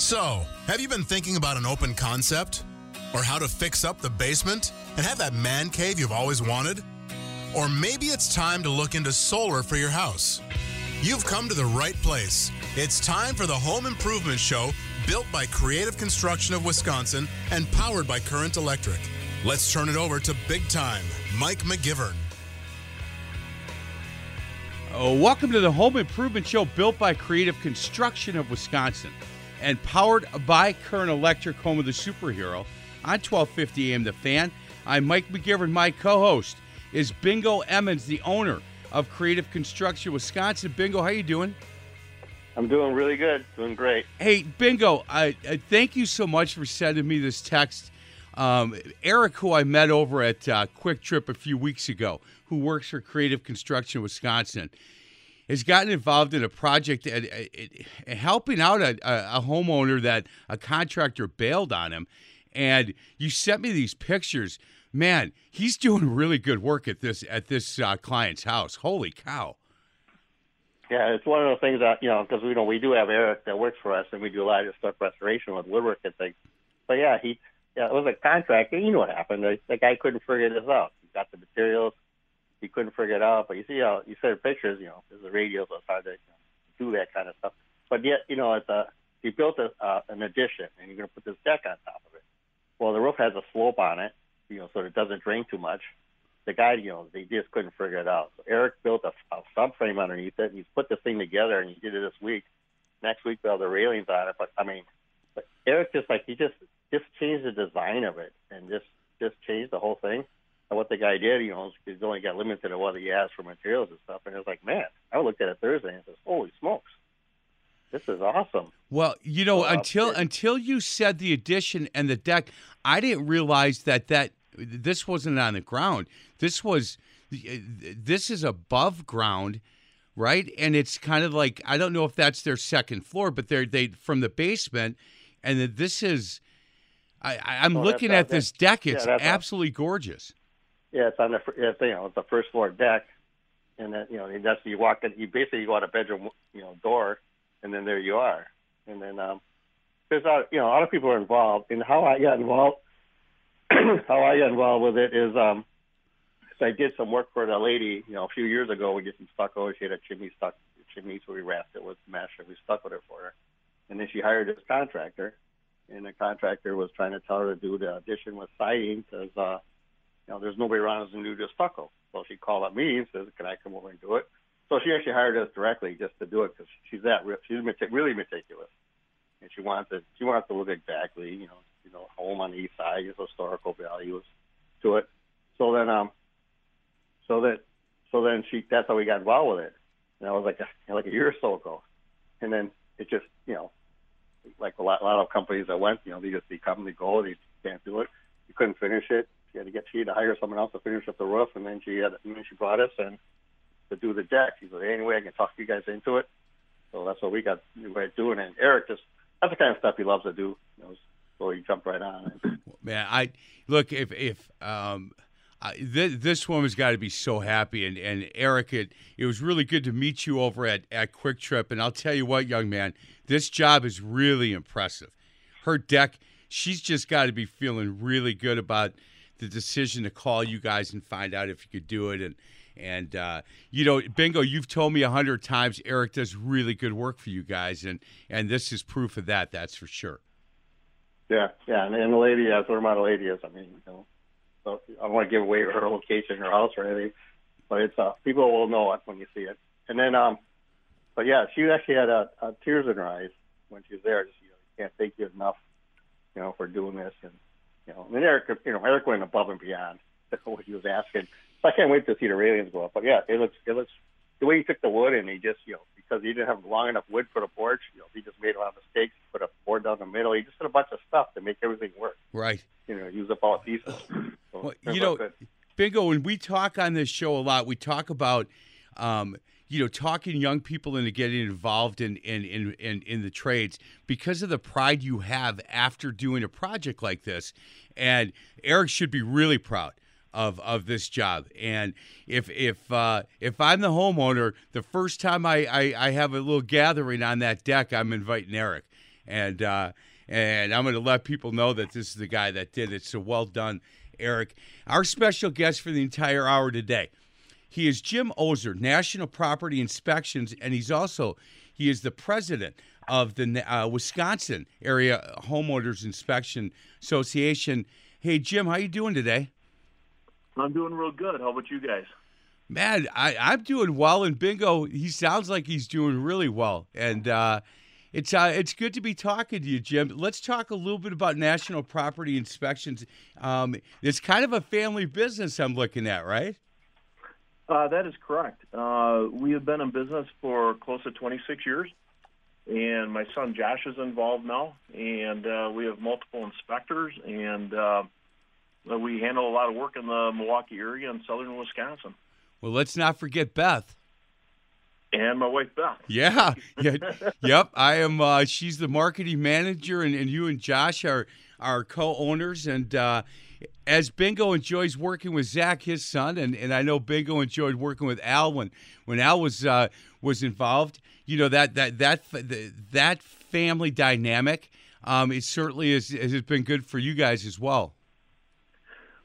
So, have you been thinking about an open concept? Or how to fix up the basement and have that man cave you've always wanted? Or maybe it's time to look into solar for your house. You've come to the right place. It's time for the Home Improvement Show, built by Creative Construction of Wisconsin and powered by Current Electric. Let's turn it over to Big Time, Mike McGivern. Oh, welcome to the Home Improvement Show, built by Creative Construction of Wisconsin and powered by Current Electric, home of the superhero, on 1250 AM The Fan. I'm Mike McGivern. My co-host is Bingo Emmons, the owner of Creative Construction Wisconsin. Bingo, how you doing? I'm doing really good. Doing great. Hey, Bingo, I, I thank you so much for sending me this text. Um, Eric, who I met over at uh, Kwik Trip a few weeks ago, who works for Creative Construction Wisconsin, has gotten involved in a project at, at, at helping out a, a, homeowner that a contractor bailed on him. And you sent me these pictures. Man, he's doing really good work at this at this uh, client's house. Holy cow! Yeah, it's one of those things that you know because we know we do have Eric that works for us, and we do a lot of stuff restoration with woodwork and things. But yeah, he yeah it was a contractor. You know what happened? The, the guy couldn't figure this out. He got the materials, he couldn't figure it out. But you see how you said pictures, you know, there's a radio, so it's hard to you know, do that kind of stuff. But yet, you know, it's a he built a, uh, an addition, and you're going to put this deck on top of it. Well, the roof has a slope on it, you know, so it doesn't drain too much. The guy, you know, they just couldn't figure it out. So Eric built a, a subframe underneath it, and he's put this thing together, and he did it this week. Next week, they'll have the railings on it. But I mean, but Eric just like he just just changed the design of it, and just just changed the whole thing what the guy did, you know, he's only got limited to what he asked for materials and stuff. And it was like, man, I looked at it Thursday and says, holy smokes, this is awesome. Well, you know, uh, until until you said the addition and the deck, I didn't realize that that this wasn't on the ground. This was this is above ground, right? And it's kind of like I don't know if that's their second floor, but they're they from the basement, and this is. I, I'm oh, looking at this deck. It's yeah, absolutely gorgeous. Yeah, it's on the it's, you know it's the first floor deck, and then you know that's you walk in. You basically go out a bedroom you know door, and then there you are. And then um, there's a you know a lot of people are involved. And how I got involved, how I got involved with it is um, so I did some work for the lady you know a few years ago. We did some stucco. She had a chimney stuck chimney, so we wrapped it with mesh and we stuck with it for her. And then she hired this contractor, and the contractor was trying to tell her to do the addition with siding because. Uh, you know, there's nobody around us to do just stucco. So she called up me and says, "Can I come over and do it?" So she actually hired us directly just to do it because she's that she's really meticulous, and she wants it. She wants to look exactly, you know, you know, home on the east side, has historical values to it. So then, um, so that, so then she. That's how we got involved with it. And that was like a, like a year or so ago, and then it just, you know, like a lot, a lot of companies that went, you know, they just they come, they go, they can't do it. You couldn't finish it she had to get she had to hire someone else to finish up the roof, and then she had and then she brought us in to do the deck. She said, anyway, I can talk you guys into it. So that's what we got right doing. And Eric just that's the kind of stuff he loves to do. You know, so he jumped right on it. Man, I look if if um. Th- this woman's got to be so happy. And, and Eric, it, it was really good to meet you over at, at Kwik Trip. And I'll tell you what, young man, this job is really impressive. Her deck, she's just got to be feeling really good about the decision to call you guys and find out if you could do it. And and uh, you know, Bingo, you've told me a hundred times Eric does really good work for you guys, and and this is proof of that. That's for sure. Yeah, yeah, and, and the lady, that's what my lady is. I mean, you know, so I don't want to give away her location, her house, or anything, but it's uh, people will know it when you see it. And then, um, but yeah, she actually had uh, uh, tears in her eyes when she was there. Just you know, can't thank you enough, you know, for doing this and you know, and Eric, you know, Eric went above and beyond what he was asking. So I can't wait to see the railings go up. But yeah, it looks, it looks the way he took the wood and he just, you know, because he didn't have long enough wood for the porch, you know, he just made a lot of mistakes. He put a board down the middle. He just did a bunch of stuff to make everything work. Right. You know, use up all pieces. So well, you know, good. Bingo. When we talk on this show a lot, we talk about. Um, you know, talking young people into getting involved in, in in, in in the trades because of the pride you have after doing a project like this. And Eric should be really proud of of this job. And if if uh, if I'm the homeowner, the first time I, I, I have a little gathering on that deck, I'm inviting Eric. and uh, and I'm going to let people know that this is the guy that did it. So well done, Eric. Our special guest for the entire hour today. He is Jim Oezer, National Property Inspections, and he's also he is the president of the uh, Wisconsin Area Homeowners Inspection Association. Hey, Jim, how you doing today? I'm doing real good. How about you guys? Man, I, I'm doing well, and Bingo, he sounds like he's doing really well, and uh, it's uh, it's good to be talking to you, Jim. Let's talk a little bit about national property inspections. Um, it's kind of a family business I'm looking at, right? Uh, that is correct. Uh, we have been in business for close to 26 years, and my son Josh is involved now, and uh, we have multiple inspectors, and uh, we handle a lot of work in the Milwaukee area and southern Wisconsin. Well, let's not forget Beth. And my wife Beth. Yeah, yeah yep. I am. Uh, she's the marketing manager, and, and you and Josh are are co-owners. And uh, as Bingo enjoys working with Zach, his son, and, and I know Bingo enjoyed working with Al when when Al was uh, was involved. You know that that that that family dynamic. Um, it certainly is, has been good for you guys as well.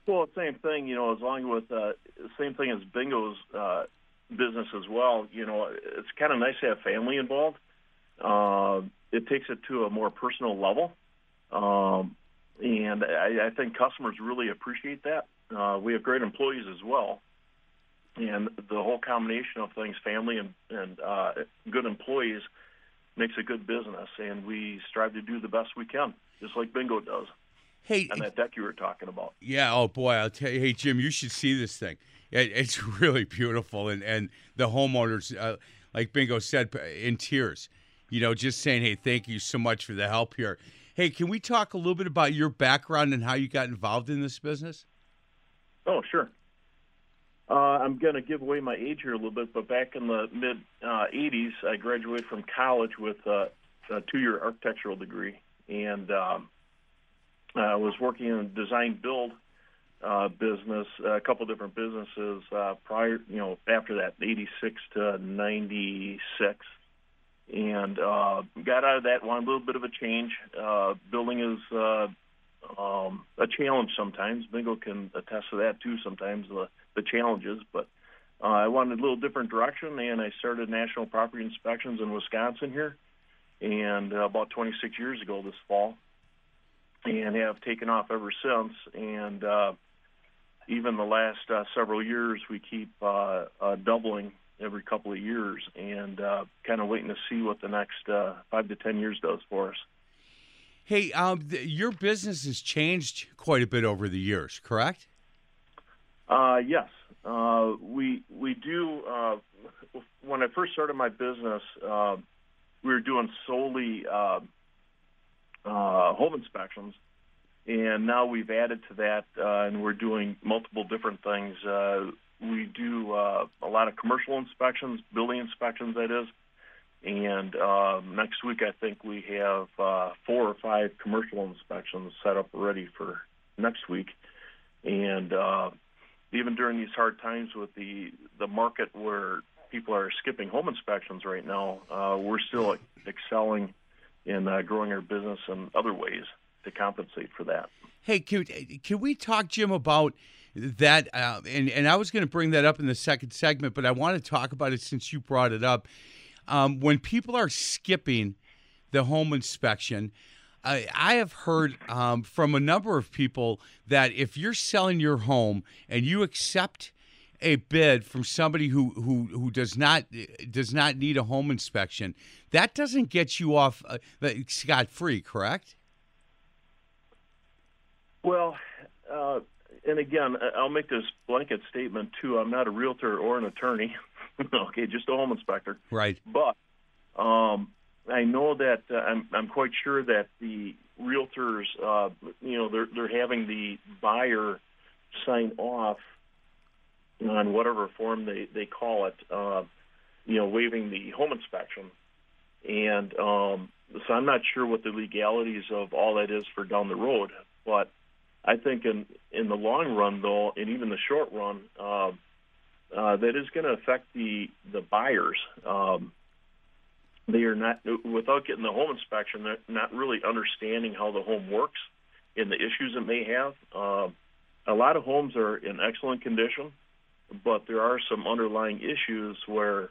Well, same thing. You know, as long with uh, same thing as Bingo's uh, business as well. You know, it's kind of nice to have family involved. Uh, it takes it to a more personal level, um, and I, I think customers really appreciate that. Uh, we have great employees as well, and the whole combination of things, family and, and uh, good employees, makes a good business. And we strive to do the best we can, just like Bingo does. Hey, and that deck you were talking about. Yeah. Oh boy, I'll tell you. Hey, Jim, you should see this thing. It, it's really beautiful, and and the homeowners, uh, like Bingo said, in tears. You know, just saying, hey, thank you so much for the help here. Hey, can we talk a little bit about your background and how you got involved in this business? Oh, sure. Uh, I'm going to give away my age here a little bit, but back in the mid uh, 80s, I graduated from college with uh, a two-year architectural degree, and um, I was working in a design build uh, business, a couple different businesses uh, prior, you know, after that, 86 to 96. And uh, got out of that, wanted a little bit of a change. Uh, building is uh, um, a challenge sometimes. Bingo can attest to that too sometimes, the, the challenges. But uh, I wanted a little different direction, and I started national property inspections in Wisconsin here. And uh, about 26 years ago this fall, and have taken off ever since. And uh, even the last uh, several years, we keep uh, uh, doubling every couple of years, and uh, kind of waiting to see what the next uh, five to ten years does for us. Hey, um, th- your business has changed quite a bit over the years, correct? Uh, yes, uh, we we do. Uh, when I first started my business, uh, we were doing solely uh, uh, home inspections, and now we've added to that, uh, and we're doing multiple different things. Uh, we do uh, a lot of commercial inspections, building inspections, that is. And uh, next week, I think we have uh, four or five commercial inspections set up ready for next week. And uh, even during these hard times with the the market where people are skipping home inspections right now, uh, we're still excelling in uh, growing our business in other ways to compensate for that. Hey, can, can we talk, Jim, about that? Uh, and, and I was going to bring that up in the second segment, but I want to talk about it since you brought it up. Um, when people are skipping the home inspection, I, I have heard um, from a number of people that if you're selling your home and you accept a bid from somebody who, who, who does not does not need a home inspection, that doesn't get you off uh, scot free, correct? Well, uh, and again, I'll make this blanket statement too. I'm not a realtor or an attorney. okay, just a home inspector. Right. But um, I know that uh, I'm, I'm quite sure that the realtors, uh, you know, they're they're having the buyer sign off on whatever form they they call it. Uh, you know, waiving the home inspection, and um, so I'm not sure what the legalities of all that is for down the road, but I think in in the long run, though, and even the short run, uh, uh, that is going to affect the the buyers. Um, they are not without getting the home inspection. They're not really understanding how the home works and the issues it may have. Uh, a lot of homes are in excellent condition, but there are some underlying issues where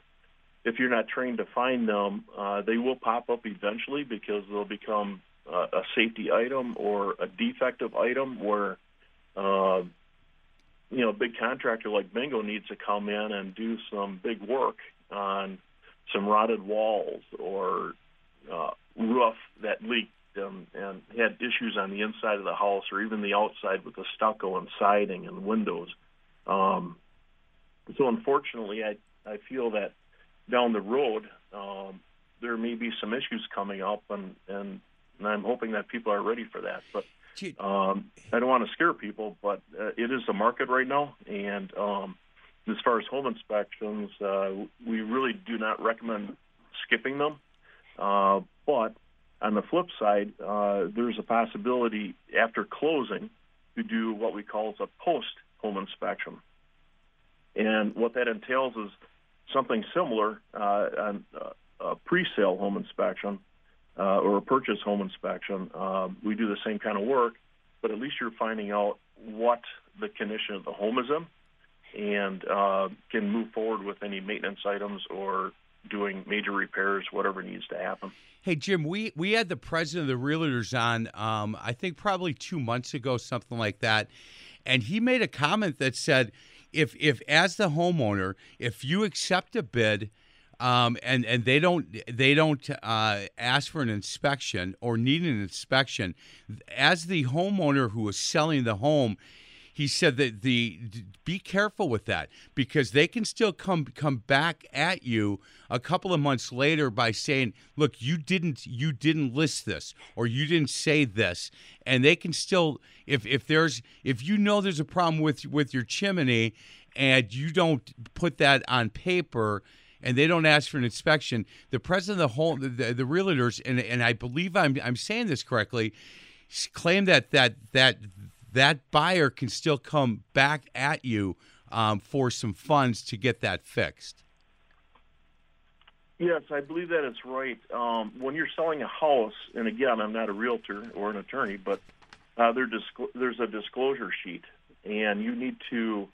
if you're not trained to find them, uh, they will pop up eventually because they'll become uh, a safety item or a defective item where uh, you know a big contractor like Bingo needs to come in and do some big work on some rotted walls or uh, roof that leaked and, and had issues on the inside of the house or even the outside with the stucco and siding and windows. Um, so unfortunately, I I feel that down the road um, there may be some issues coming up, and and, and I'm hoping that people are ready for that. But um, I don't want to scare people, but uh, it is a market right now, and um, as far as home inspections, uh, we really do not recommend skipping them. Uh, but on the flip side, uh, there's a possibility after closing to do what we call a post home inspection. And what that entails is something similar uh, on uh, a pre-sale home inspection uh, or a purchase home inspection. Uh, we do the same kind of work, but at least you're finding out what the condition of the home is in and uh, can move forward with any maintenance items or doing major repairs, whatever needs to happen. Hey Jim, we we had the president of the Realtors on, um, I think probably two months ago, something like that, and he made a comment that said, if if as the homeowner, if you accept a bid. Um, and and they don't they don't uh, ask for an inspection or need an inspection. As the homeowner who is selling the home, he said that the be careful with that because they can still come come back at you a couple of months later by saying, "Look, you didn't you didn't list this or you didn't say this," and they can still if if there's if you know there's a problem with with your chimney and you don't put that on paper and they don't ask for an inspection, the president of the home, the, the, the realtors, and, and I believe I'm, I'm saying this correctly, claim that that that that buyer can still come back at you um, for some funds to get that fixed. Yes, I believe that is right. Um, when you're selling a house, and again, I'm not a realtor or an attorney, but uh, there's a disclosure sheet, and you need to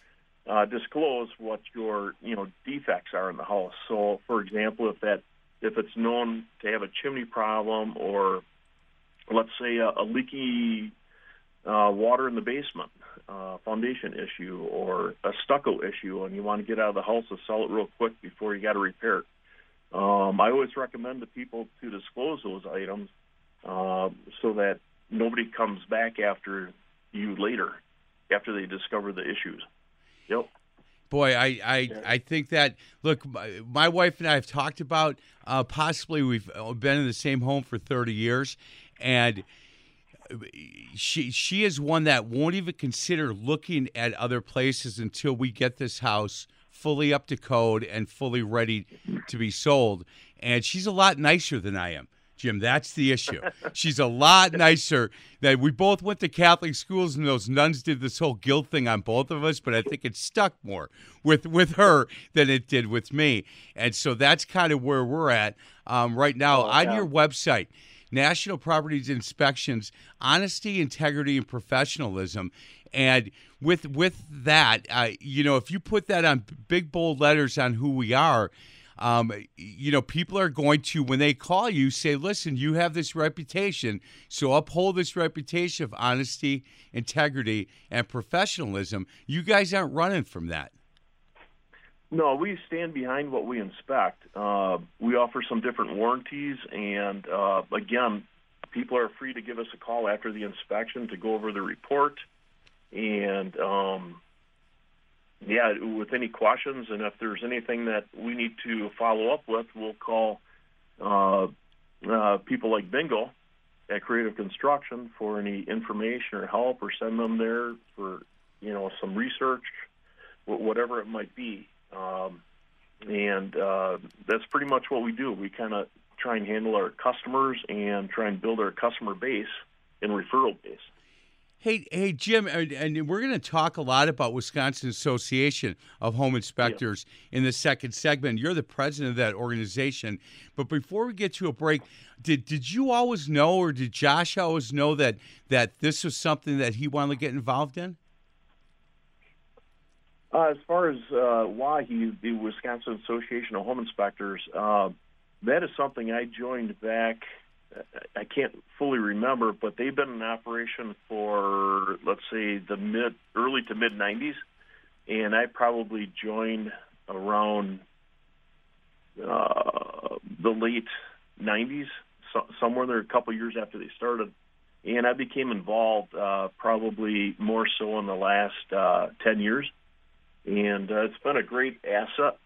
uh, disclose what your you know defects are in the house. So, for example, if that if it's known to have a chimney problem, or let's say a, a leaky uh, water in the basement, uh, foundation issue, or a stucco issue, and you want to get out of the house to sell it real quick before you got to repair it. Um, I always recommend to people to disclose those items uh, so that nobody comes back after you later, after they discover the issues. Yep. Boy, I, I, I think that look, my, my wife and I have talked about uh, possibly we've been in the same home for thirty years, and she she is one that won't even consider looking at other places until we get this house fully up to code and fully ready to be sold. And she's a lot nicer than I am. Jim, that's the issue. She's a lot nicer. That we both went to Catholic schools, and those nuns did this whole guilt thing on both of us. But I think it stuck more with with her than it did with me. And so that's kind of where we're at um, right now. Oh, on yeah. your website, National Properties Inspections, honesty, integrity, and professionalism. And with with that, uh, you know, if you put that on big bold letters on who we are, um, you know, people are going to when they call you say, "Listen, you have this reputation, so uphold this reputation of honesty, integrity, and professionalism." You guys aren't running from that. No, we stand behind what we inspect. Uh, we offer some different warranties, and uh, again, people are free to give us a call after the inspection to go over the report. And um, yeah, with any questions, and if there's anything that we need to follow up with, we'll call uh, uh people like Bingo at Creative Construction for any information or help, or send them there for you know some research, whatever it might be. Um, and uh, that's pretty much what we do. We kind of try and handle our customers and try and build our customer base and referral base. Hey, hey, Jim, and, and we're going to talk a lot about Wisconsin Association of Home Inspectors in the second segment. You're the president of that organization. But before we get to a break, did did you always know, or did Josh always know that that this was something that he wanted to get involved in? Uh, as far as uh, he, the Wisconsin Association of Home Inspectors, uh, that is something I joined back. I can't fully remember, but they've been in operation for let's say the mid, early to mid '90s, and I probably joined around uh, the late '90s, so, somewhere there, a couple years after they started, and I became involved uh, probably more so in the last uh, ten years and uh, it's been a great asset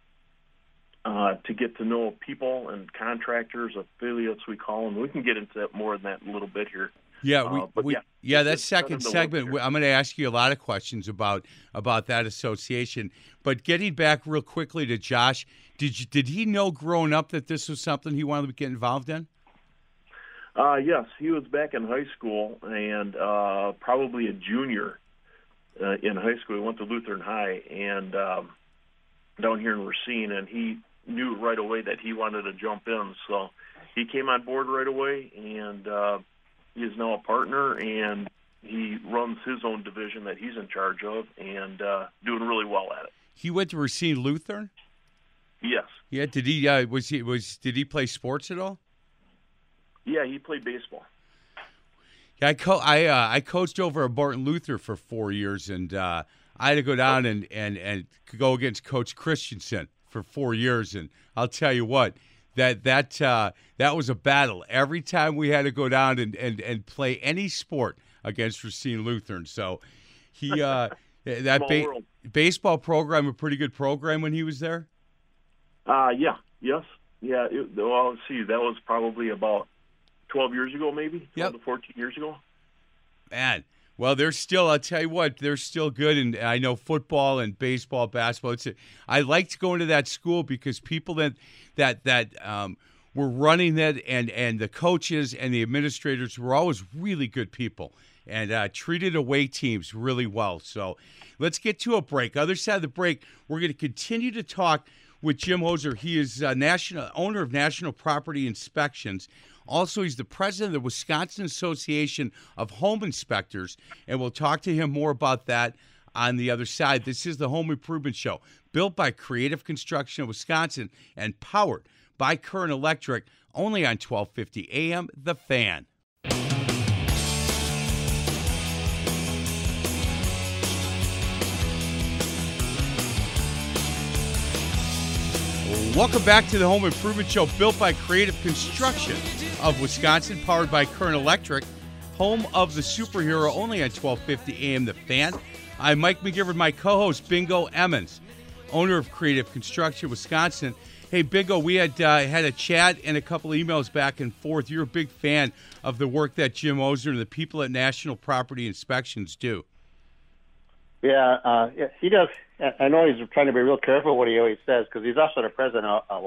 uh, to get to know people and contractors, affiliates, we call them. We can get into that more in that a little bit here. Yeah, we, Uh, we yeah, yeah, that second kind of the segment, I'm going to ask you a lot of questions about about that association. But getting back real quickly to Josh, did you did he know growing up that this was something he wanted to get involved in? Uh, yes, he was back in high school and uh, probably a junior uh, in high school. He went to Lutheran High and um, down here in Racine, and he knew right away that he wanted to jump in. So he came on board right away, and uh, he is now a partner, and he runs his own division that he's in charge of, and uh, doing really well at it. He went to Racine Lutheran. Yes, Yeah, did he? Uh, was he was did he play sports at all? yeah, he played baseball. Yeah, I co- I uh, I coached over at Martin Luther for four years, and uh, I had to go down and, and, and go against Coach Christensen for four years, and I'll tell you what that that uh, that was a battle every time we had to go down and, and, and play any sport against Racine Lutheran. So he uh, that ba- baseball program a pretty good program when he was there. Uh, yeah, yes, yeah. It, well, see, that was probably about twelve years ago, maybe twelve Yep. to fourteen years ago. Man, well, they're still. I'll tell you what, they're still good, and I know football and baseball, basketball. It's. I liked going to that school because people that that that um, were running that, and and the coaches and the administrators were always really good people and uh, treated away teams really well. So, let's get to a break. Other side of the break, we're going to continue to talk with Jim Oezer. He is uh, national owner of National Property Inspections. Also, he's the president of the Wisconsin Association of Home Inspectors, and we'll talk to him more about that on the other side. This is the Home Improvement Show, built by Creative Construction of Wisconsin and powered by Current Electric, only on 1250 AM The Fan. Welcome back to the Home Improvement Show, built by Creative Construction of Wisconsin, powered by Current Electric, home of the superhero, only on 1250 AM The Fan. I'm Mike McGivern, my co-host Bingo Emmons, owner of Creative Construction Wisconsin. Hey, Bingo, we had uh, had a chat and a couple emails back and forth. You're a big fan of the work that Jim Oezer and the people at National Property Inspections do. Yeah, uh, he does. I know he's trying to be real careful what he always says because he's also the president of, of.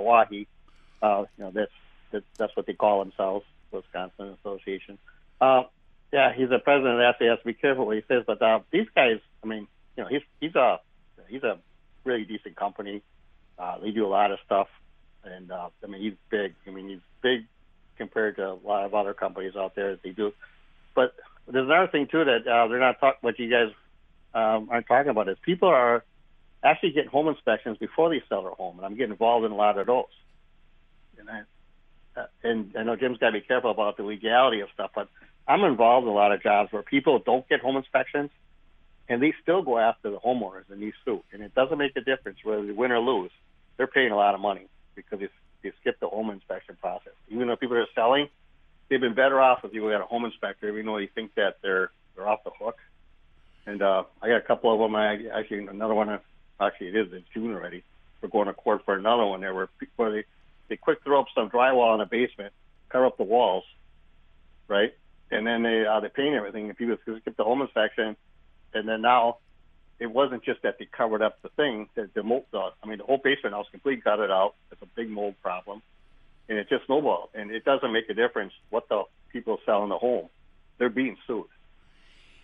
Uh, you know, that's, that's that's what they call themselves, Wisconsin Association. Uh, yeah, he's the president of that. So he has to be careful what he says. But uh, these guys, I mean, you know, he's he's a he's a really decent company. Uh, they do a lot of stuff, and uh, I mean, he's big. I mean, he's big compared to a lot of other companies out there that they do. But there's another thing too that uh, they're not talking. What you guys um, aren't talking about is people are actually getting home inspections before they sell their home, and I'm getting involved in a lot of those. And I, uh, and I know Jim's got to be careful about the legality of stuff, but I'm involved in a lot of jobs where people don't get home inspections, and they still go after the homeowners and they sue, and it doesn't make a difference whether they win or lose. They're paying a lot of money because they, they skipped the home inspection process. Even though people are selling, they've been better off if you got a home inspector, even though they think that they're they're off the hook. And uh, I got a couple of them. I actually another one. Actually, it is in June already. We're going to court for another one there where where they they quick throw up some drywall in the basement, cover up the walls, right? And then they uh, they paint everything. And people skip the home inspection, and then now it wasn't just that they covered up the thing. The, the mold, the, I mean, the whole basement house completely gutted out. It's a big mold problem, and it just snowballed. And it doesn't make a difference what the people selling the home. They're being sued.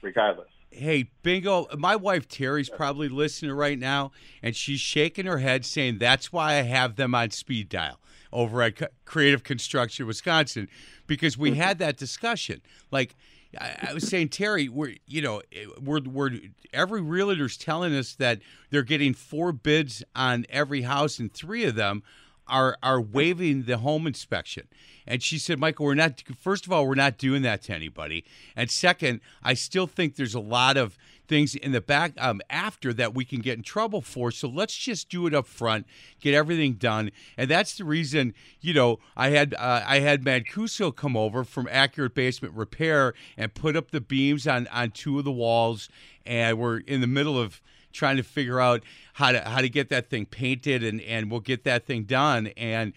regardless. Hey, bingo. My wife Terry's probably listening right now, and she's shaking her head saying, That's why I have them on speed dial over at Creative Construction, Wisconsin, because we had that discussion. Like, I, was saying, Terry, we're you know eh, we're we're every realtor's telling us that they're getting four bids on every house, and three of them are are waiving the home inspection. And she said, Michael, we're not. First of all, we're not doing that to anybody. And second, I still think there's a lot of things in the back um, after that we can get in trouble for. So let's just do it up front, get everything done, and that's the reason. You know, I had uh, I had Mancuso come over from Accurate Basement Repair and put up the beams on on two of the walls, and we're in the middle of trying to figure out how to how to get that thing painted and and we'll get that thing done and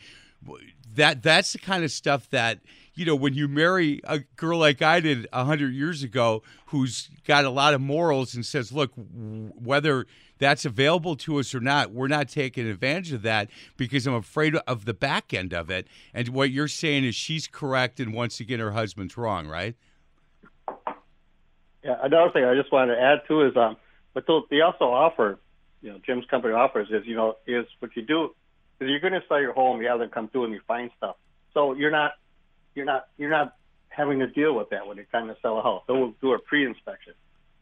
that that's the kind of stuff that you know when you marry a girl like I did a hundred years ago, who's got a lot of morals and says, look, whether that's available to us or not, we're not taking advantage of that because I'm afraid of the back end of it. And what you're saying is she's correct, and once again, her husband's wrong, right? Yeah. Another thing I just wanted to add to is, um, but they also offer, you know, Jim's company offers is, you know, is what you do is you're going to sell your home, you have them come through and you find stuff. So you're not you're not you're not having to deal with that when you're trying to sell a house. We'll do a pre-inspection.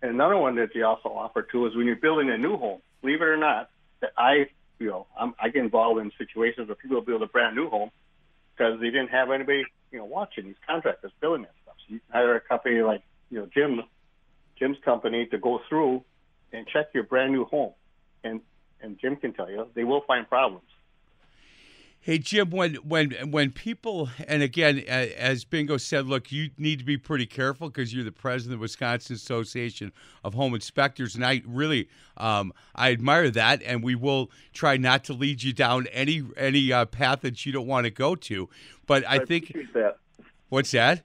And another one that you also offer too is when you're building a new home. Believe it or not, that I you know I'm, I get involved in situations where people build a brand new home because they didn't have anybody you know watching these contractors building that stuff. So you hire a company like you know Jim Jim's company to go through and check your brand new home, and and Jim can tell you they will find problems. Hey Jim, when when when people and again, as Bingo said, look, you need to be pretty careful because you're the president of the Wisconsin Association of Home Inspectors, and I really um, I admire that, and we will try not to lead you down any any uh, path that you don't want to go to. But I, I think that. What's that?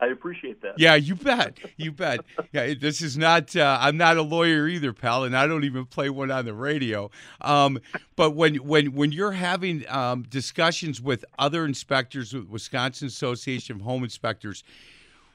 I appreciate that. Yeah, you bet. You bet. Yeah, this is not. Uh, I'm not a lawyer either, pal, and I don't even play one on the radio. Um, but when when when you're having um, discussions with other inspectors, with Wisconsin Association of Home Inspectors,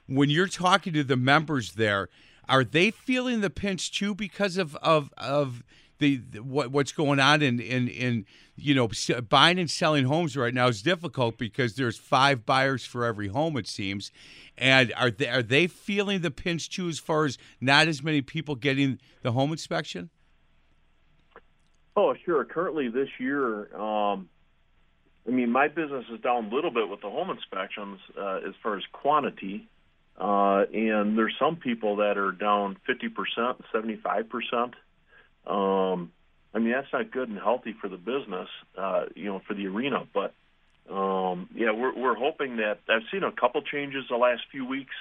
when you're talking to the members there, are they feeling the pinch too because of of of the, the what what's going on in in in you know, buying and selling homes right now is difficult because there's five buyers for every home it seems, and are they are they feeling the pinch too as far as not as many people getting the home inspection? Oh, sure. Currently, this year, um, I mean, my business is down a little bit with the home inspections uh, as far as quantity, uh, and there's some people that are down 50%, 75%. Um, I mean, that's not good and healthy for the business, uh, you know, for the arena. But um, yeah, we're we're hoping that I've seen a couple changes the last few weeks,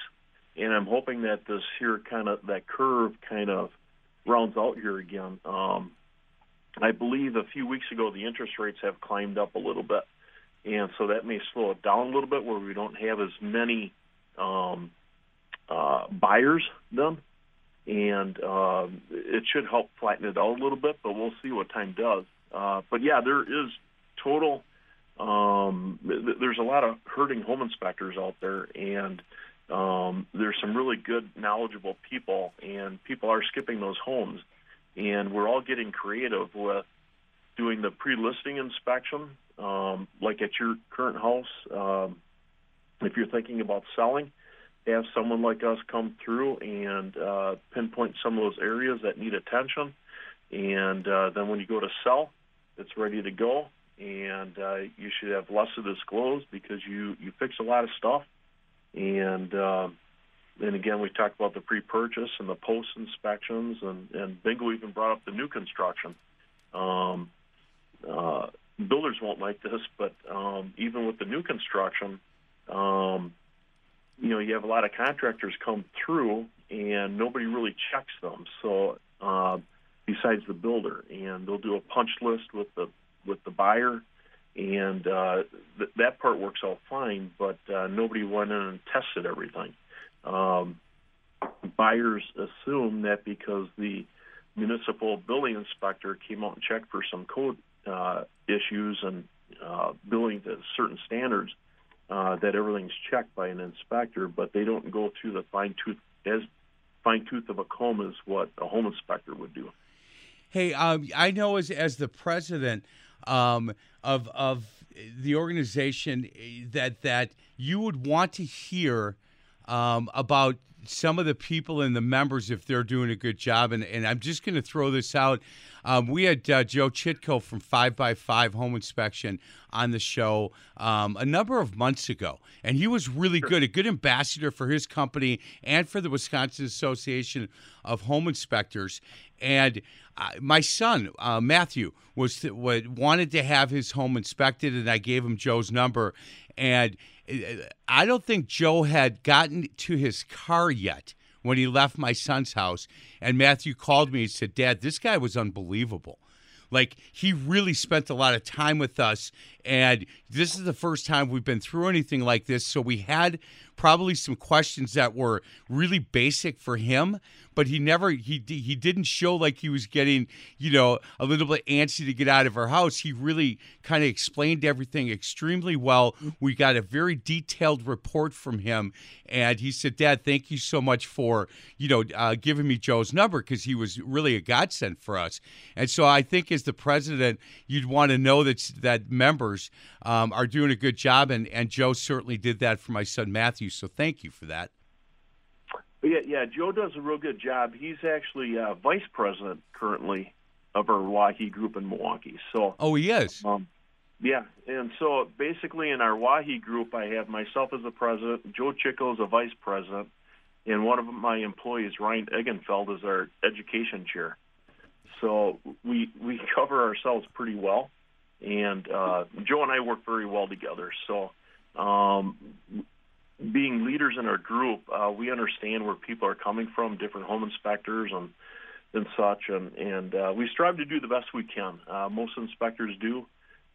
and I'm hoping that this here kind of that curve kind of rounds out here again. Um, I believe a few weeks ago the interest rates have climbed up a little bit, and so that may slow it down a little bit where we don't have as many um, uh, buyers then and uh, it should help flatten it out a little bit. But we'll see what time does. Uh, but yeah, there is total. Um, th- there's a lot of hurting home inspectors out there, and um, there's some really good, knowledgeable people, and people are skipping those homes, and we're all getting creative with doing the pre-listing inspection, um, like at your current house. Um, if you're thinking about selling, have someone like us come through and uh, pinpoint some of those areas that need attention. And uh, then when you go to sell, it's ready to go. And uh, you should have less to disclose because you, you fix a lot of stuff. And uh, again, we talked about the pre-purchase and the post inspections, and, and Bingo even brought up the new construction. Um, uh, builders won't like this, but um, even with the new construction, um, you know, you have a lot of contractors come through and nobody really checks them. So uh, besides the builder, and they'll do a punch list with the with the buyer, and uh, th- that part works out fine. But uh, nobody went in and tested everything. Um, buyers assume that because the municipal building inspector came out and checked for some code uh, issues and uh, building to certain standards, uh, that everything's checked by an inspector, but they don't go through the fine tooth as fine tooth of a comb as what a home inspector would do. Hey, um, I know as as the president um, of of the organization that that you would want to hear um, about some of the people and the members if they're doing a good job. And, and I'm just going to throw this out. Um, we had uh, Joe Chitko from 5 by 5 Home Inspection on the show um, a number of months ago. And he was really good, a good ambassador for his company and for the Wisconsin Association of Home Inspectors. And uh, my son, uh, Matthew, was, th- wanted to have his home inspected, and I gave him Joe's number. And I don't think Joe had gotten to his car yet when he left my son's house. And Matthew called me and said, Dad, this guy was unbelievable. Like, he really spent a lot of time with us. And this is the first time we've been through anything like this. So we had probably some questions that were really basic for him, but he never he he didn't show like he was getting you know a little bit antsy to get out of our house. He really kind of explained everything extremely well. We got a very detailed report from him, and he said, "Dad, thank you so much for you know uh, giving me Joe's number because he was really a godsend for us." And so I think as the president, you'd want to know that that members um, are doing a good job, and and Joe certainly did that for my son Matthew. So thank you for that. Yeah, yeah, Joe does a real good job. He's actually uh, vice president currently of our Wahi group in Milwaukee. So, oh, he is. Um, yeah, and so basically in our Wahi group, I have myself as the president, Joe Chitko as a vice president, and one of my employees, Ryan Eggenfeld, is our education chair. So we we cover ourselves pretty well, and uh, Joe and I work very well together. So um, being leaders in our group, uh, we understand where people are coming from, different home inspectors and and such, and and uh, we strive to do the best we can. Uh, most inspectors do,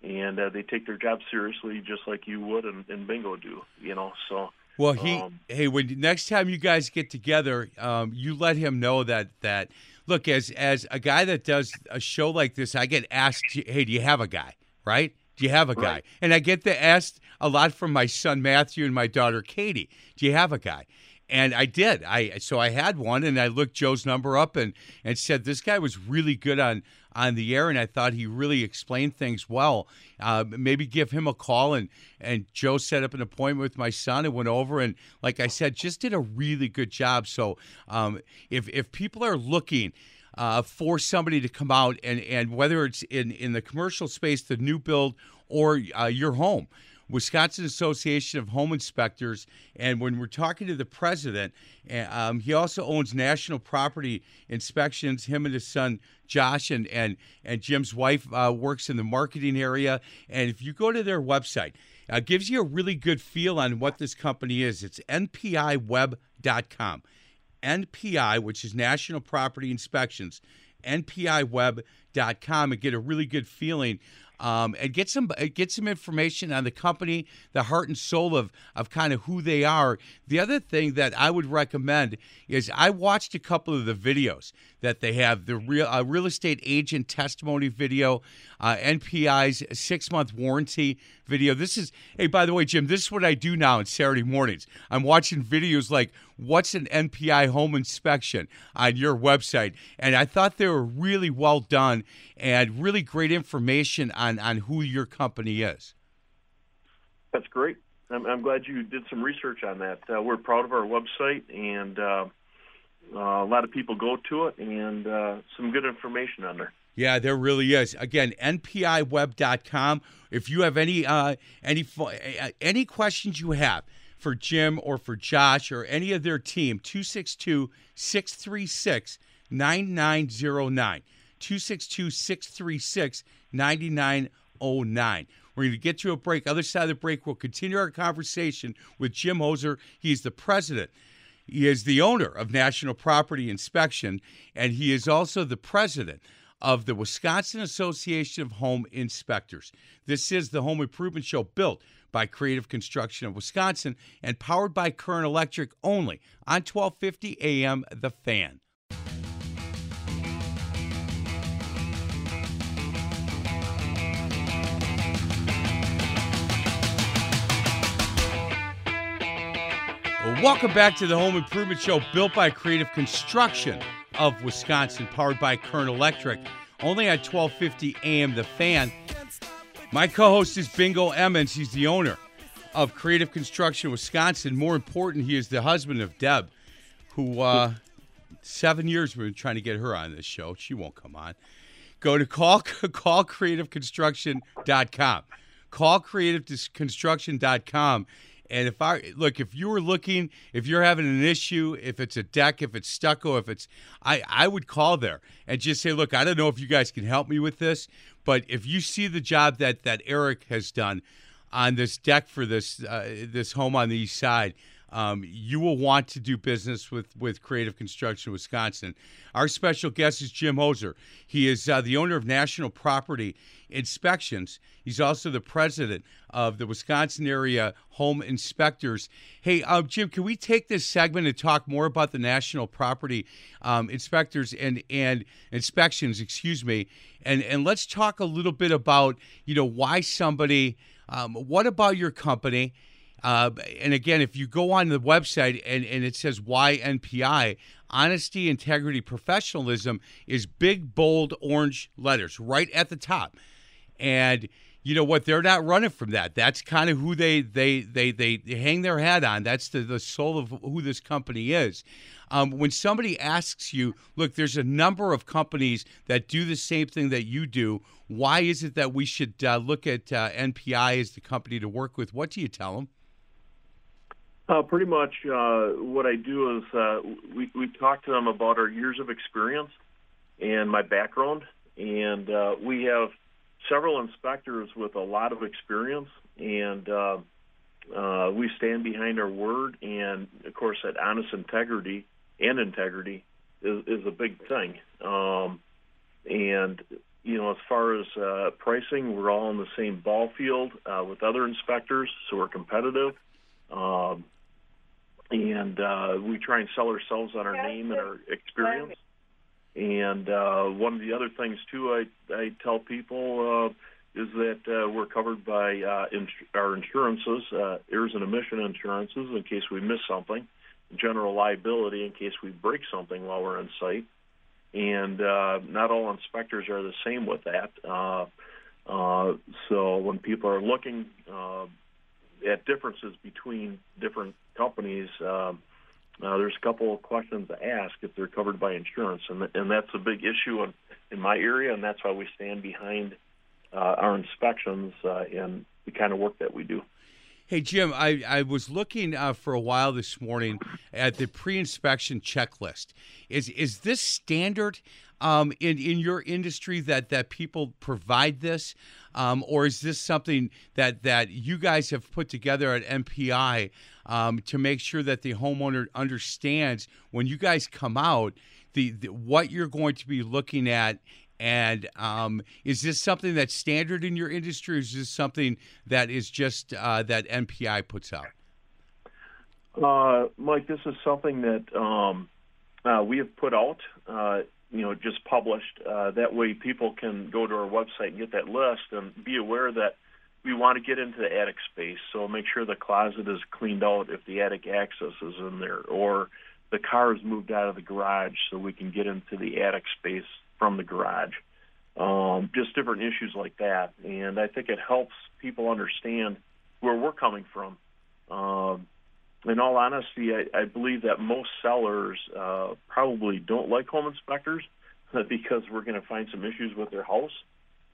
and uh, they take their job seriously, just like you would and, and Bingo do. You know, so. Well, he um, hey, when next time you guys get together, um, you let him know that that look as as a guy that does a show like this, I get asked, hey, do you have a guy, right? Do you have a guy? Right. And I get the asked a lot from my son Matthew and my daughter Katie. Do you have a guy? And I did. I so I had one, and I looked Joe's number up and and said this guy was really good on on the air, and I thought he really explained things well. Uh, maybe give him a call, and and Joe set up an appointment with my son and went over, and like I said, just did a really good job. So um, if if people are looking uh, for somebody to come out and, and whether it's in, in the commercial space, the new build, or uh, your home. Wisconsin Association of Home Inspectors. And when we're talking to the president, um, he also owns National Property Inspections. Him and his son Josh and and and Jim's wife uh, works in the marketing area. And if you go to their website, uh, gives you a really good feel on what this company is. It's npiweb.com. NPI, which is National Property Inspections, npiweb.com, and get a really good feeling um, and get some get some information on the company, the heart and soul of of kind of who they are. The other thing that I would recommend is I watched a couple of the videos that they have the real uh, real estate agent testimony video, uh, NPI's six month warranty video. This is hey by the way, Jim. This is what I do now on Saturday mornings. I'm watching videos like what's an NPI home inspection on your website, and I thought they were really well done and really great information on on who your company is. That's great. I'm, I'm glad you did some research on that. Uh, we're proud of our website, and uh, uh, a lot of people go to it, and uh, some good information on there. Yeah, there really is. Again, npiweb.com. If you have any uh, any any questions you have for Jim or for Josh or any of their team, 262 636 9909. 262 636 9909. We're going to get to a break. Other side of the break, we'll continue our conversation with Jim Oezer. He's the president. He is the owner of National Property Inspection, and he is also the president of the Wisconsin Association of Home Inspectors. This is the Home Improvement Show built by Creative Construction of Wisconsin and powered by Current Electric only on 1250 AM The Fan. Welcome back to the Home Improvement Show, built by Creative Construction of Wisconsin, powered by Current Electric. Only at 1250 AM The Fan. My co-host is Bingo Emmons. He's the owner of Creative Construction Wisconsin. More important, he is the husband of Deb, who uh, seven years we've been trying to get her on this show. She won't come on. Go to call callcreativeconstruction.com. Callcreativeconstruction.com and if I look, if you were looking, if you're having an issue, if it's a deck, if it's stucco, if it's, I, I would call there and just say, look, I don't know if you guys can help me with this, but if you see the job that that Eric has done on this deck for this uh, this home on the east side, um, you will want to do business with, with Creative Construction Wisconsin. Our special guest is Jim Oezer. He is uh, the owner of National Property Inspections. He's also the president of the Wisconsin Area Home Inspectors. Hey, uh, Jim, can we take this segment and talk more about the National Property um, Inspectors and, and Inspections, excuse me, and, and let's talk a little bit about, you know, why somebody, um, what about your company – uh, and again, if you go on the website and, and it says why NPI, honesty, integrity, professionalism is big, bold orange letters right at the top. And you know what? They're not running from that. That's kind of who they they they they, hang their hat on. That's the, the soul of who this company is. Um, when somebody asks you, look, there's a number of companies that do the same thing that you do. Why is it that we should uh, look at uh, NPI as the company to work with? What do you tell them? Uh, pretty much uh, what I do is uh, we, we talk to them about our years of experience and my background. And uh, we have several inspectors with a lot of experience, and uh, uh, we stand behind our word. And of course, that honest integrity and integrity is, is a big thing. Um, and you know, as far as uh, pricing, we're all in the same ball field uh, with other inspectors, so we're competitive. Um, and uh, we try and sell ourselves on our name and our experience. And uh, one of the other things too, I I tell people uh, is that uh, we're covered by uh, ins- our insurances, uh, errors and omission insurances, in case we miss something, general liability in case we break something while we're on site, and uh, not all inspectors are the same with that. Uh, uh, so when people are looking uh, at differences between different companies, um, uh, there's a couple of questions to ask if they're covered by insurance, and and that's a big issue in in my area, and that's why we stand behind uh, our inspections uh, and the kind of work that we do. Hey Jim, I, I was looking uh, for a while this morning at the pre-inspection checklist. Is is this standard um, in in your industry that that people provide this, um, or is this something that that you guys have put together at NPI um, to make sure that the homeowner understands when you guys come out the, the what you're going to be looking at and um, is this something that's standard in your industry, or is this something that is just uh, that NPI puts out? Uh, Mike, this is something that um, uh, we have put out. Uh, you know, just published. Uh, that way, people can go to our website and get that list and be aware that we want to get into the attic space. So make sure the closet is cleaned out if the attic access is in there, or the car is moved out of the garage so we can get into the attic space from the garage. Um, just different issues like that, and I think it helps people understand where we're coming from. Um, in all honesty, I, I believe that most sellers uh, probably don't like home inspectors because we're going to find some issues with their house,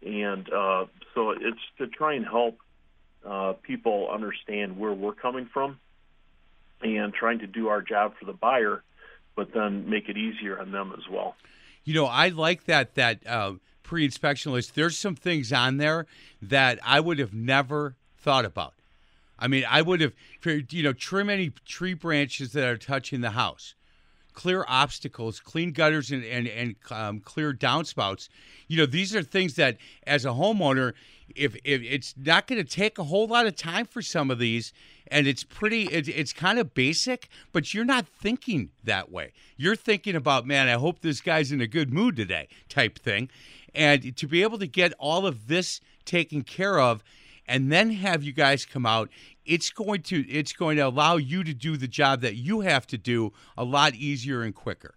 and uh, so it's to try and help uh, people understand where we're coming from, and trying to do our job for the buyer, but then make it easier on them as well. You know, I like that that uh, pre-inspection list. There's some things on there that I would have never thought about. I mean, I would have, you know, trim any tree branches that are touching the house, clear obstacles, clean gutters, and and, and um, clear downspouts. You know, these are things that, as a homeowner, if, if it's not going to take a whole lot of time for some of these, and it's pretty, it, it's kind of basic, but you're not thinking that way. You're thinking about, man, I hope this guy's in a good mood today, type thing. And to be able to get all of this taken care of and then have you guys come out. It's going to it's going to allow you to do the job that you have to do a lot easier and quicker.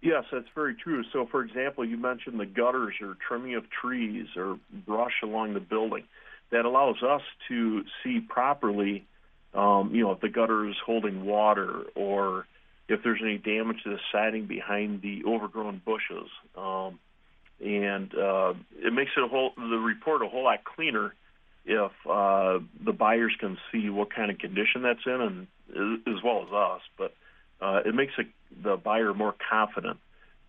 Yes, that's very true. So, for example, you mentioned the gutters or trimming of trees or brush along the building. That allows us to see properly, um, you know, if the gutter is holding water or if there's any damage to the siding behind the overgrown bushes. Um, and uh, it makes it a whole the report a whole lot cleaner if uh, the buyers can see what kind of condition that's in, and as well as us. But uh, it makes it, the buyer more confident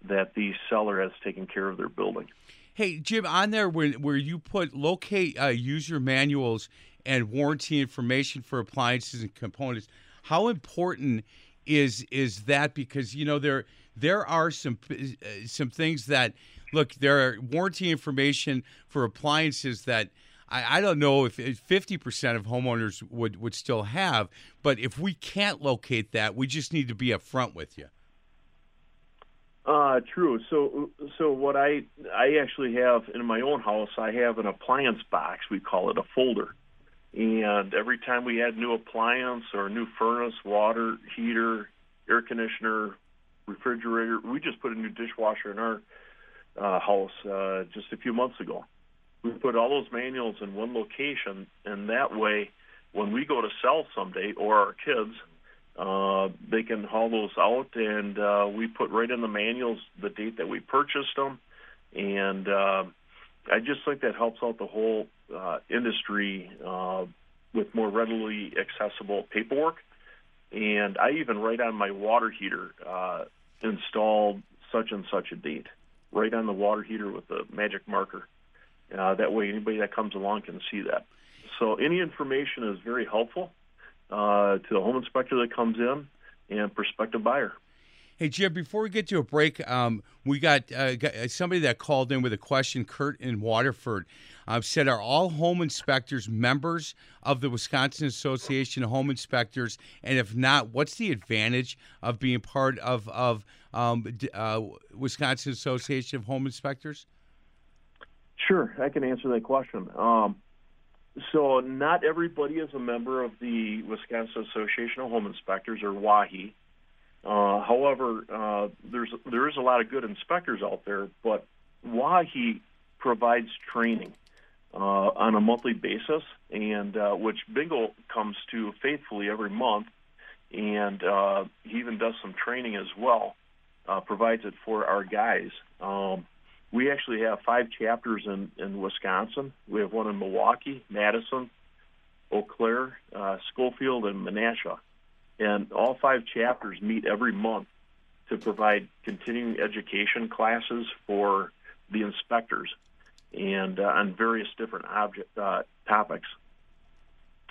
that the seller has taken care of their building. Hey Jim, on there where where you put locate uh, user manuals and warranty information for appliances and components, how important is is that? Because you know there there are some uh, some things that look there are warranty information for appliances that. I, I don't know if fifty percent of homeowners would, would still have, but if we can't locate that, we just need to be upfront with you. Uh, true. So, so what I I actually have in my own house, I have an appliance box. We call it a folder, and every time we add new appliance or new furnace, water heater, air conditioner, refrigerator, we just put a new dishwasher in our uh, house uh, just a few months ago. We put all those manuals in one location, and that way, when we go to sell someday, or our kids, uh, they can haul those out, and uh, we put right in the manuals the date that we purchased them, and uh, I just think that helps out the whole uh, industry uh, with more readily accessible paperwork. And I even write on my water heater uh, installed such and such a date, right on the water heater with a magic marker. Uh, that way, anybody that comes along can see that. So any information is very helpful uh, to the home inspector that comes in and prospective buyer. Hey Jim, before we get to a break, um, we got, uh, got, uh, somebody that called in with a question. Kurt in Waterford uh, said, "Are all home inspectors members of the Wisconsin Association of Home Inspectors? And if not, what's the advantage of being part of of um, uh, Wisconsin Association of Home Inspectors?" Sure, I can answer that question. Um, so, not everybody is a member of the Wisconsin Association of Home Inspectors, or WAHI. Uh, however, uh, there's there is a lot of good inspectors out there, but WAHI provides training uh, on a monthly basis, and uh, which Bingo comes to faithfully every month, and uh, he even does some training as well. Uh, provides it for our guys. Um, we actually have five chapters in, in Wisconsin. We have one in Milwaukee, Madison, Eau Claire, Schofield, and Menasha. And all five chapters meet every month to provide continuing education classes for the inspectors and uh, on various different object uh, topics.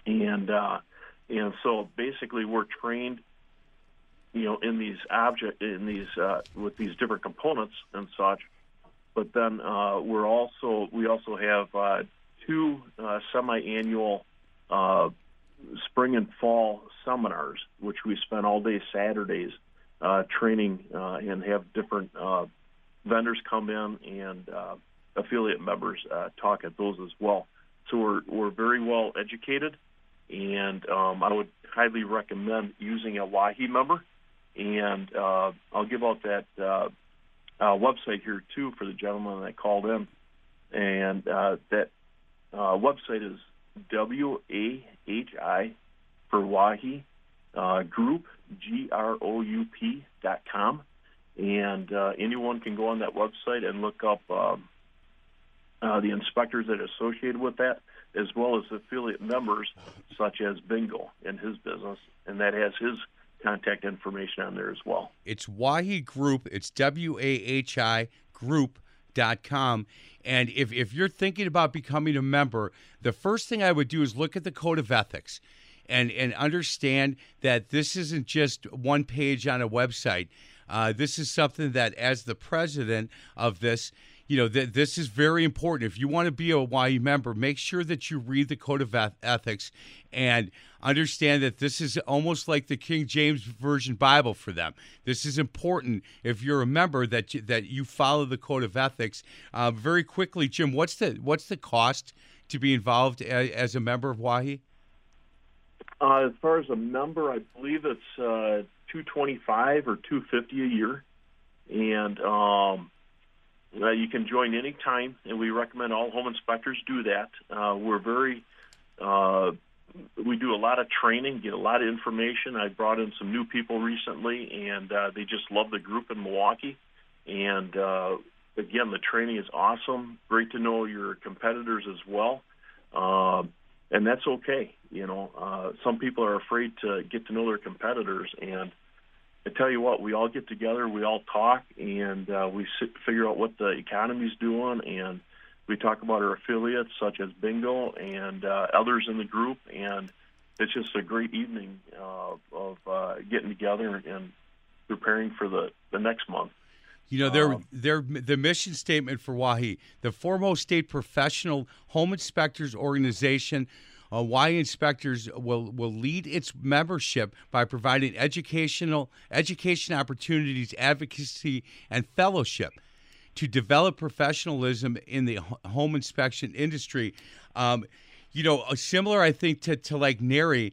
And uh, and so basically, we're trained, you know, in these object in these uh, with these different components and such but then uh, we're also we also have uh, two semi-annual spring and fall seminars, which we spend all day Saturdays uh, training uh, and have different vendors come in and affiliate members talk at those as well. So we're we're very well educated, and um, I would highly recommend using a WAHI member. And I'll give out that uh, website here too for the gentleman that called in, and uh, that uh, website is W A H I for Wahi uh, Group G R O U P dot com, and uh, anyone can go on that website and look up um, uh, the inspectors that are associated with that, as well as affiliate members such as Bingo and his business, and that has his contact information on there as well. It's Wahi Group. It's W A H I And if, if you're thinking about becoming a member, the first thing I would do is look at the Code of Ethics and, and understand that this isn't just one page on a website. Uh, this is something that, as the president of this, you know, th- this is very important. If you want to be a YU member, make sure that you read the Code of Ethics and understand that this is almost like the King James Version Bible for them. This is important if you're a member that you, that you follow the Code of Ethics. Uh, very quickly, Jim, what's the what's the cost to be involved a, as a member of WAHI? Uh, as far as a member, I believe it's uh, two twenty five or two fifty a year, and um, uh, you can join any time. And we recommend all home inspectors do that. Uh, we're very uh, we do a lot of training, get a lot of information. I brought in some new people recently, and uh, they just love the group in Milwaukee. And uh, again, the training is awesome. Great to know your competitors as well. Uh, and that's okay. You know, some people are afraid to get to know their competitors, and I tell you what, we all get together, we all talk, and uh, we sit, figure out what the economy's doing, and we talk about our affiliates such as Bingo and uh, others in the group, and it's just a great evening uh, of uh, getting together and preparing for the, the next month. You know, their um, their the mission statement for WAHI, the foremost state professional home inspectors organization. Uh, WAHI inspectors will will lead its membership by providing educational education opportunities, advocacy, and fellowship to develop professionalism in the home inspection industry. Um, you know, similar, I think, to, to like NARI,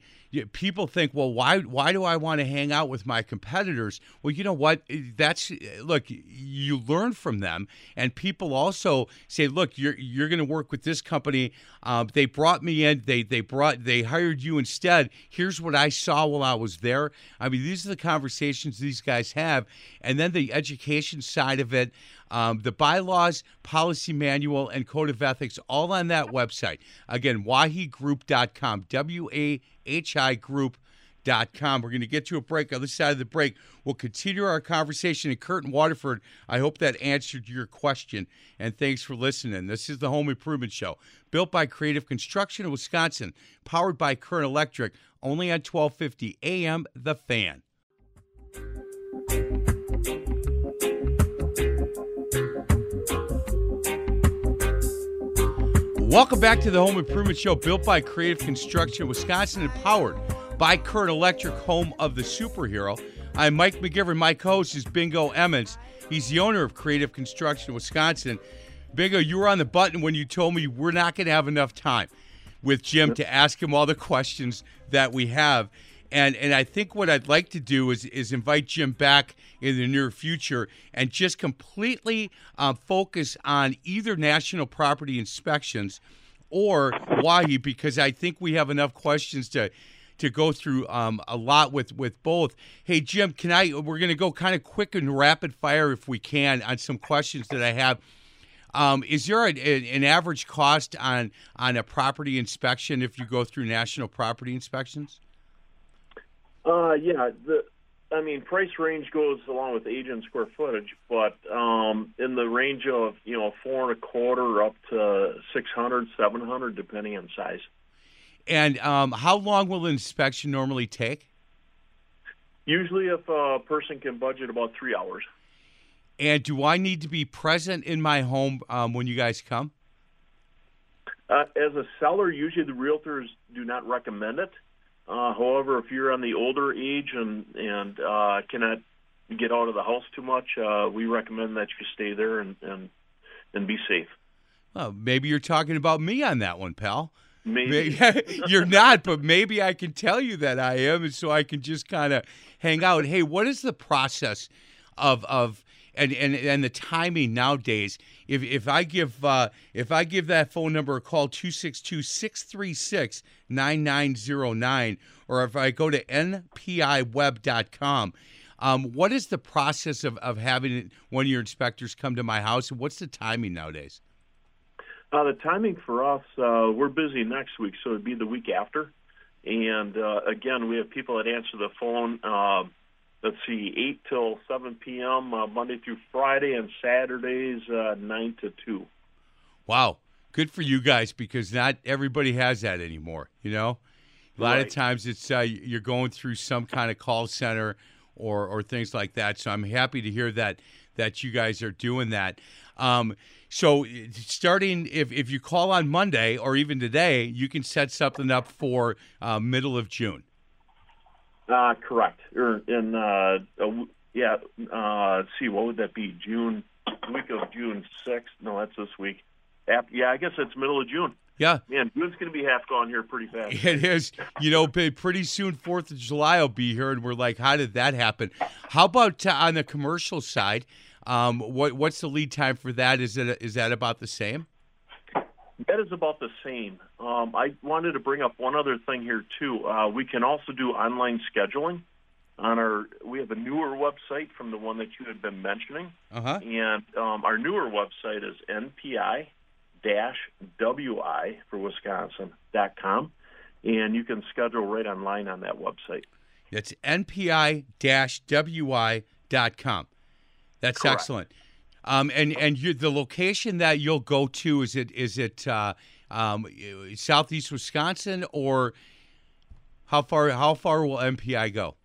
people think, well, why why do I want to hang out with my competitors? Well, you know what? That's look, you learn from them, and people also say, look, you're you're going to work with this company. Um, they brought me in. They they brought they hired you instead. Here's what I saw while I was there. I mean, these are the conversations these guys have, and then the education side of it. Um, the bylaws, policy manual, and code of ethics, all on that website. Again, wahigroup.com, W A H I Group.com. We're going to get to a break. On side of the break, we'll continue our conversation. and Waterford, I hope that answered your question. And thanks for listening. This is the Home Improvement Show, built by Creative Construction in Wisconsin, powered by Current Electric, only on 1250 AM The Fan. Welcome back to the Home Improvement Show, built by Creative Construction Wisconsin and powered by Current Electric, home of the superhero. I'm Mike McGivern. My co-host is Bingo Emmons. He's the owner of Creative Construction Wisconsin. Bingo, you were on the button when you told me we're not going to have enough time with Jim to ask him all the questions that we have. And and I think what I'd like to do is is invite Jim back in the near future and just completely uh, focus on either national property inspections or WAHI because I think we have enough questions to to go through um, a lot with with both. Hey Jim, can I? We're going to go kind of quick and rapid fire if we can on some questions that I have. Um, is there a, an average cost on on a property inspection if you go through national property inspections? Uh, yeah, the I mean, price range goes along with age and square footage, but um, in the range of you know four and a quarter up to 600, 700, depending on size. And um, how long will inspection normally take? Usually, if a person can budget about three hours. And do I need to be present in my home um, when you guys come? Uh, as a seller, usually the realtors do not recommend it. Uh, however, if you're on the older age and and uh, cannot get out of the house too much, uh, we recommend that you stay there and and, and be safe. Well, maybe you're talking about me on that one, pal. Maybe, maybe you're not, but maybe I can tell you that I am, and so I can just kind of hang out. Hey, what is the process of of and, and and the timing nowadays. If if I give uh, if I give that phone number a call 262-636-9909 or if I go to npiweb.com, um, what is the process of, of having one of your inspectors come to my house? What's the timing nowadays? Uh, the timing for us, uh, we're busy next week, so it'd be the week after. And uh, again, we have people that answer the phone. Uh, let's see, 8 till 7 p.m. Uh, Monday through Friday, and Saturdays uh, 9 to 2. Wow, good for you guys because not everybody has that anymore. You know, a lot right. of times it's uh, you're going through some kind of call center or or things like that. So I'm happy to hear that that you guys are doing that. Um, so starting if if you call on Monday or even today, you can set something up for uh, middle of June. Uh, correct. Or in uh, a, yeah. Uh, let's see, what would that be? June week of June sixth. No, that's this week. yeah, I guess it's middle of June. Yeah. Man, June's going to be half gone here pretty fast. It is. You know, pretty soon, 4th of July will be here, and we're like, how did that happen? How about uh, on the commercial side? Um, what What's the lead time for that? Is it is that about the same? That is about the same. Um, I wanted to bring up one other thing here too. Uh, we can also do online scheduling on our. We have a newer website from the one that you had been mentioning, uh-huh. and um, our newer website is npi wi for Wisconsin dot com, and you can schedule right online on that website. That's npi wi dot com. That's Correct. excellent. Um, and and you, the location that you'll go to is it is it uh, um, southeast Wisconsin or how far how far will NPI go?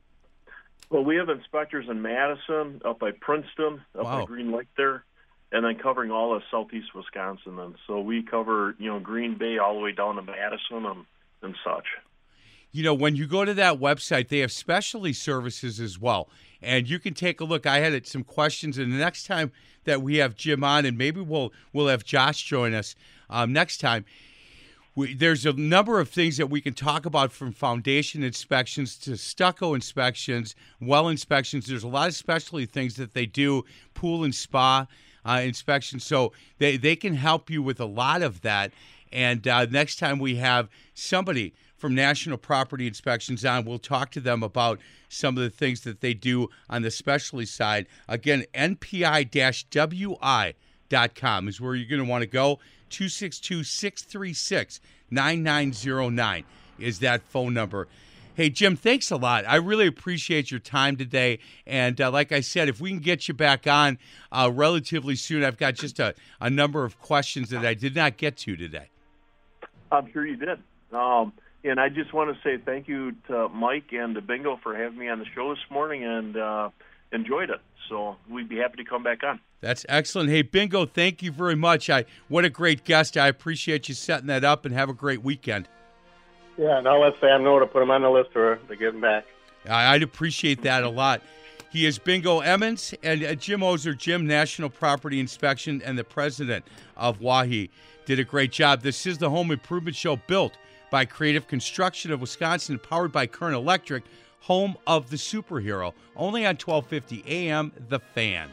Well, we have inspectors in Madison, up by Princeton, up Wow. by Green Lake there, and then covering all of southeast Wisconsin. And so we cover you know Green Bay all the way down to Madison and and such. you know, when you go to that website, they have specialty services as well. And you can take a look. I had some questions, and the next time that we have Jim on, and maybe we'll we'll have Josh join us um, next time. We, there's a number of things that we can talk about from foundation inspections to stucco inspections, well inspections. There's a lot of specialty things that they do, pool and spa uh, inspections. So they, they can help you with a lot of that. And uh, next time we have somebody from National Property Inspections on, we'll talk to them about some of the things that they do on the specialty side. Again, npi-wi.com is where you're going to want to go. 262 636 9909 is that phone number. Hey, Jim, thanks a lot. I really appreciate your time today. And uh, like I said, if we can get you back on uh, relatively soon, I've got just a, a number of questions that I did not get to today. I'm sure you did. Um, and I just want to say thank you to Mike and to Bingo for having me on the show this morning, and uh, enjoyed it. So we'd be happy to come back on. That's excellent. Hey, Bingo, thank you very much. I what a great guest. I appreciate you setting that up and have a great weekend. Yeah, and I'll let Sam know to put him on the list for to get him back. I- I'd appreciate that a lot. He is Bingo Emmons and uh, Jim Oezer, Jim National Property Inspection, and the president of Wahi. Did a great job. This is the Home Improvement Show built by Creative Construction of Wisconsin, powered by Current Electric, home of the superhero. Only on 1250 AM, The Fan.